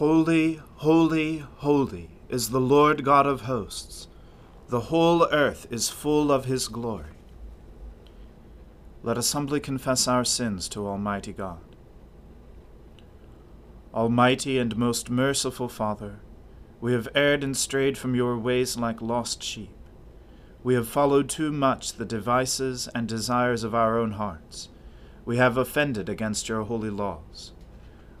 Holy, holy, holy is the Lord God of hosts. The whole earth is full of his glory. Let us humbly confess our sins to Almighty God. Almighty and most merciful Father, we have erred and strayed from your ways like lost sheep. We have followed too much the devices and desires of our own hearts. We have offended against your holy laws.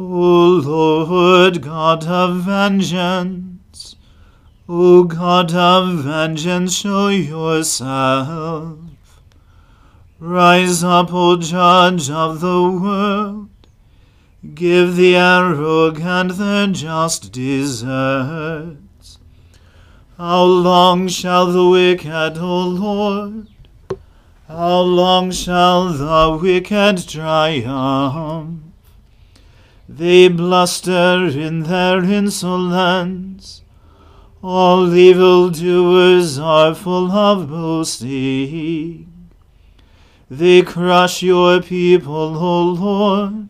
O Lord God of vengeance, O God of vengeance, show yourself. Rise up, O Judge of the world. Give the arrogant their just desert. How long shall the wicked, O Lord? How long shall the wicked triumph? They bluster in their insolence. All evildoers are full of boasting. They crush your people, O Lord,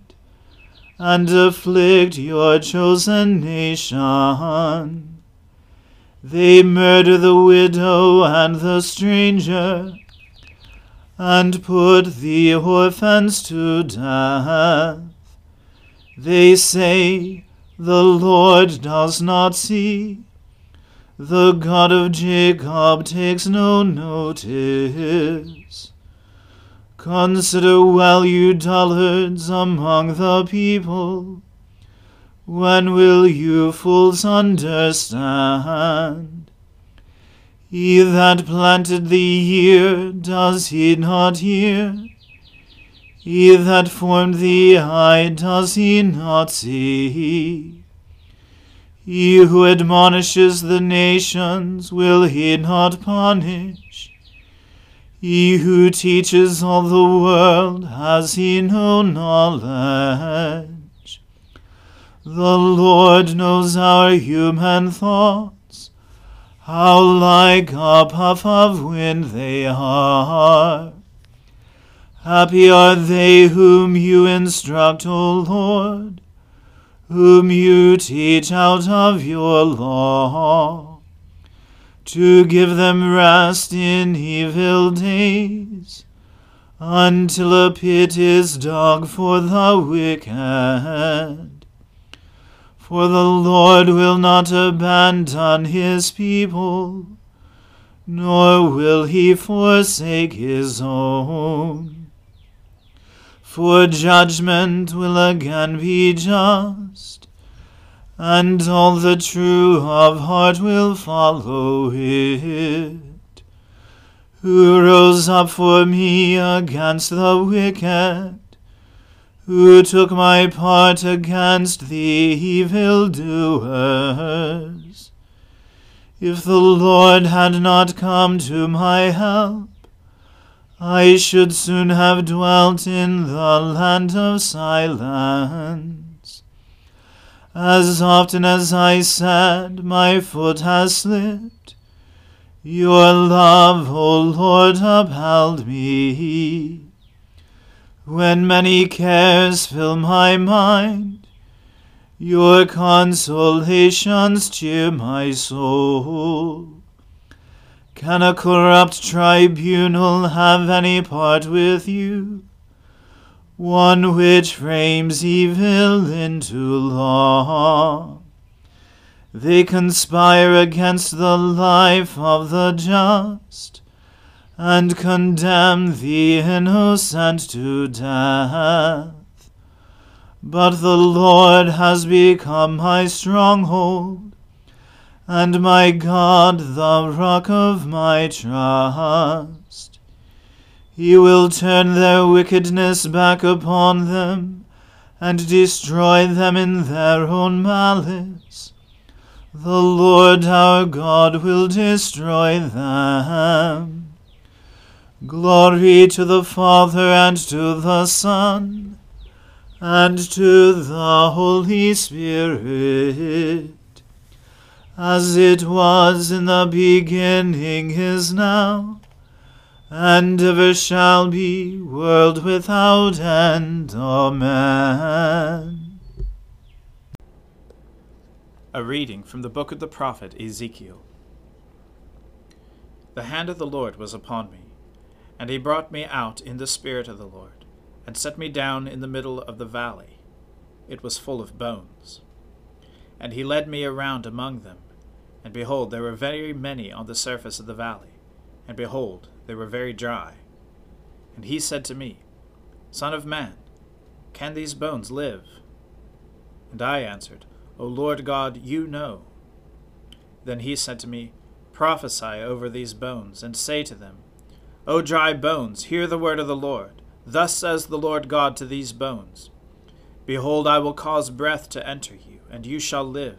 and afflict your chosen nation. They murder the widow and the stranger, and put the orphans to death. They say, The Lord does not see. The God of Jacob takes no notice. Consider well, you dullards among the people when will you fools understand? He that planted the ear, does he not hear? He that formed the eye, does he not see? He who admonishes the nations, will he not punish? He who teaches all the world, has he no knowledge? The Lord knows our human thoughts, how like a puff of wind they are. Happy are they whom you instruct, O Lord, whom you teach out of your law, to give them rest in evil days, until a pit is dug for the wicked. For the Lord will not abandon his people, nor will he forsake his own for judgment will again be just, and all the true of heart will follow it. Who rose up for me against the wicked? Who took my part against the evildoers? If the Lord had not come to my help, I should soon have dwelt in the land of silence. As often as I said, my foot has slipped, your love, O Lord, upheld me. When many cares fill my mind, your consolations cheer my soul. Can a corrupt tribunal have any part with you? One which frames evil into law. They conspire against the life of the just, and condemn the innocent to death. But the Lord has become my stronghold and my God, the rock of my trust. He will turn their wickedness back upon them, and destroy them in their own malice. The Lord our God will destroy them. Glory to the Father and to the Son and to the Holy Spirit as it was in the beginning is now, and ever shall be, world without end. Amen. A reading from the book of the prophet Ezekiel. The hand of the Lord was upon me, and he brought me out in the spirit of the Lord, and set me down in the middle of the valley. It was full of bones. And he led me around among them and behold, there were very many on the surface of the valley, and behold, they were very dry. And he said to me, Son of man, can these bones live? And I answered, O Lord God, you know. Then he said to me, Prophesy over these bones, and say to them, O dry bones, hear the word of the Lord. Thus says the Lord God to these bones Behold, I will cause breath to enter you, and you shall live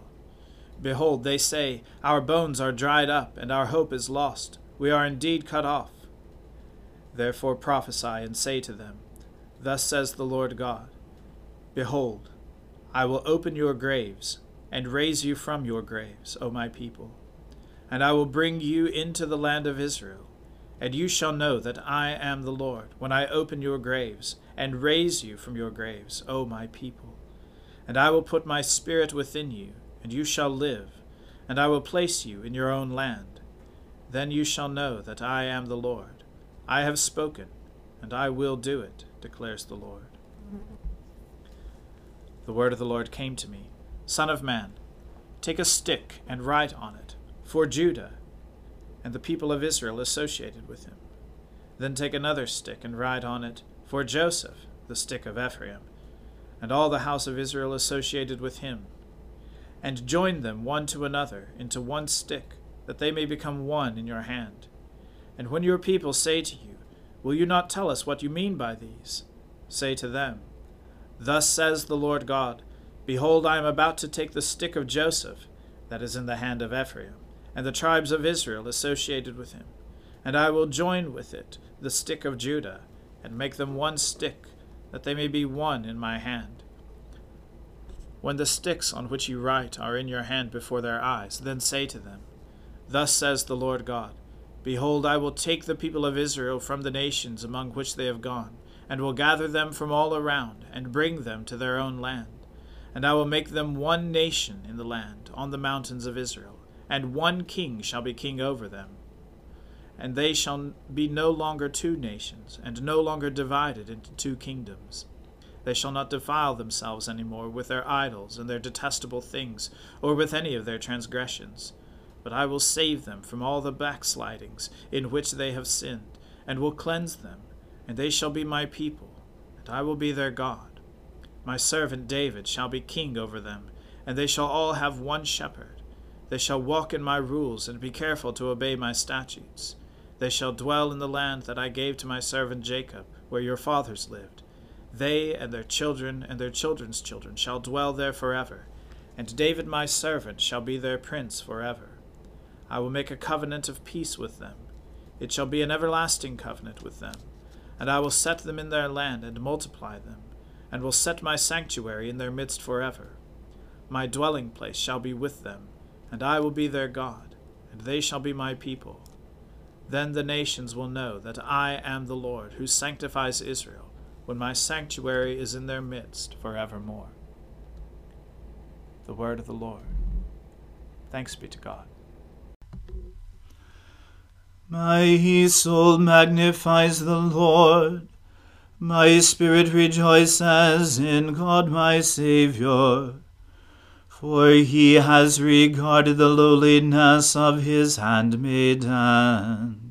Behold, they say, Our bones are dried up, and our hope is lost. We are indeed cut off. Therefore prophesy, and say to them, Thus says the Lord God Behold, I will open your graves, and raise you from your graves, O my people. And I will bring you into the land of Israel. And you shall know that I am the Lord, when I open your graves, and raise you from your graves, O my people. And I will put my spirit within you and you shall live, and I will place you in your own land. Then you shall know that I am the Lord. I have spoken, and I will do it, declares the Lord. The word of the Lord came to me Son of man, take a stick and write on it, for Judah and the people of Israel associated with him. Then take another stick and write on it, for Joseph, the stick of Ephraim, and all the house of Israel associated with him, and join them one to another into one stick, that they may become one in your hand. And when your people say to you, Will you not tell us what you mean by these? Say to them, Thus says the Lord God, Behold, I am about to take the stick of Joseph, that is in the hand of Ephraim, and the tribes of Israel associated with him, and I will join with it the stick of Judah, and make them one stick, that they may be one in my hand. When the sticks on which you write are in your hand before their eyes, then say to them, Thus says the Lord God, Behold, I will take the people of Israel from the nations among which they have gone, and will gather them from all around, and bring them to their own land. And I will make them one nation in the land, on the mountains of Israel, and one king shall be king over them. And they shall be no longer two nations, and no longer divided into two kingdoms. They shall not defile themselves any more with their idols and their detestable things, or with any of their transgressions. But I will save them from all the backslidings in which they have sinned, and will cleanse them, and they shall be my people, and I will be their God. My servant David shall be king over them, and they shall all have one shepherd. They shall walk in my rules, and be careful to obey my statutes. They shall dwell in the land that I gave to my servant Jacob, where your fathers lived they and their children and their children's children shall dwell there forever, and David my servant shall be their prince forever. I will make a covenant of peace with them. It shall be an everlasting covenant with them. And I will set them in their land and multiply them, and will set my sanctuary in their midst forever. My dwelling place shall be with them, and I will be their God, and they shall be my people. Then the nations will know that I am the Lord, who sanctifies Israel when my sanctuary is in their midst forevermore. The word of the Lord. Thanks be to God. My soul magnifies the Lord. My spirit rejoices in God my Saviour. For he has regarded the lowliness of his handmaiden.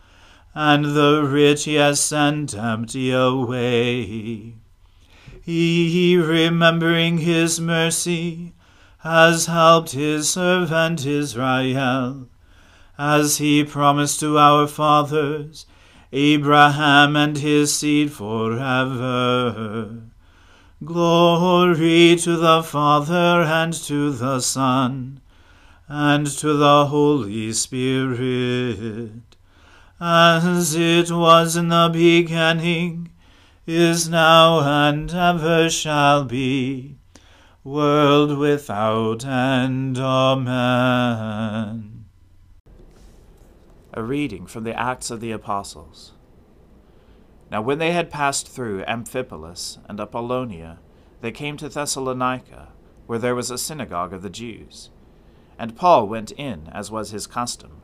and the rich he has sent empty away. He, remembering his mercy, has helped his servant Israel, as he promised to our fathers, Abraham and his seed forever. Glory to the Father and to the Son and to the Holy Spirit as it was in the beginning, is now, and ever shall be, world without end. Amen. A reading from the Acts of the Apostles. Now when they had passed through Amphipolis and Apollonia, they came to Thessalonica, where there was a synagogue of the Jews. And Paul went in, as was his custom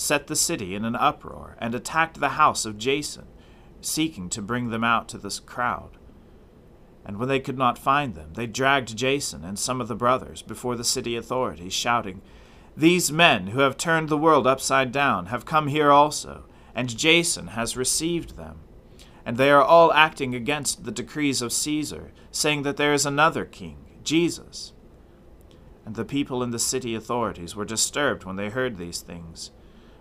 set the city in an uproar, and attacked the house of Jason, seeking to bring them out to this crowd. And when they could not find them, they dragged Jason and some of the brothers before the city authorities, shouting, These men who have turned the world upside down have come here also, and Jason has received them. And they are all acting against the decrees of Caesar, saying that there is another king, Jesus. And the people in the city authorities were disturbed when they heard these things.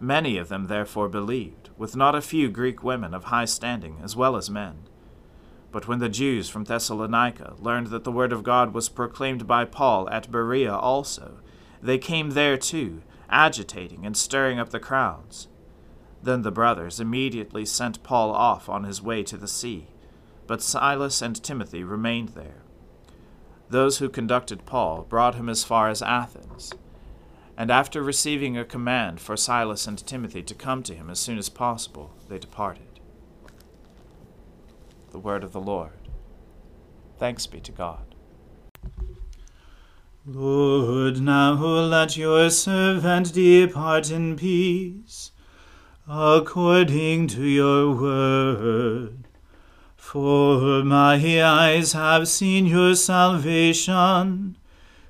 Many of them therefore believed, with not a few Greek women of high standing as well as men. But when the Jews from Thessalonica learned that the word of God was proclaimed by Paul at Berea also, they came there too, agitating and stirring up the crowds. Then the brothers immediately sent Paul off on his way to the sea, but Silas and Timothy remained there. Those who conducted Paul brought him as far as Athens, and after receiving a command for Silas and Timothy to come to him as soon as possible, they departed the word of the Lord. Thanks be to God. Lord, now let your servant depart in peace, according to your word. For my eyes have seen your salvation,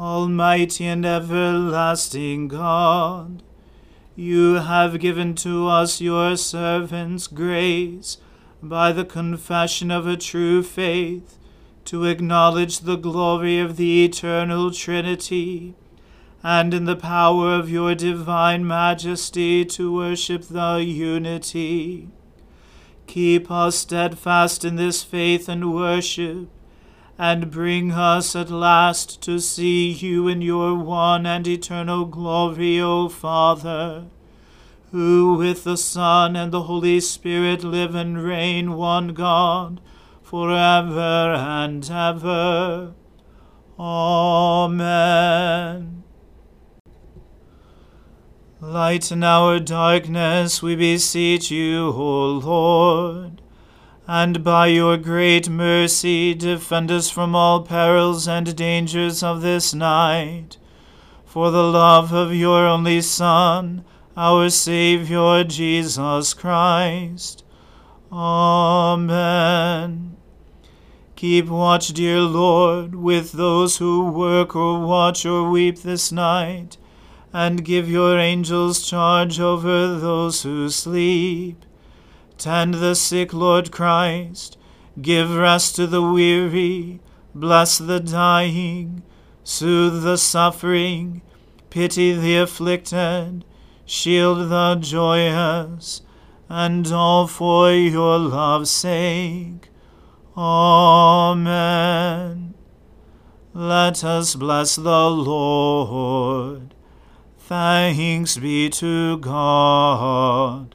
Almighty and everlasting God, you have given to us, your servants, grace by the confession of a true faith to acknowledge the glory of the eternal Trinity, and in the power of your divine majesty to worship the unity. Keep us steadfast in this faith and worship, and bring us at last to see you in your one and eternal glory, O Father, who with the Son and the Holy Spirit live and reign one God, for ever and ever. Amen. Lighten our darkness, we beseech you, O Lord, and by your great mercy defend us from all perils and dangers of this night. For the love of your only Son, our Saviour Jesus Christ. Amen. Keep watch, dear Lord, with those who work or watch or weep this night and give your angels charge over those who sleep. Tend the sick, Lord Christ. Give rest to the weary. Bless the dying. Soothe the suffering. Pity the afflicted. Shield the joyous. And all for your love's sake. Amen. Let us bless the Lord. Thanks be to God.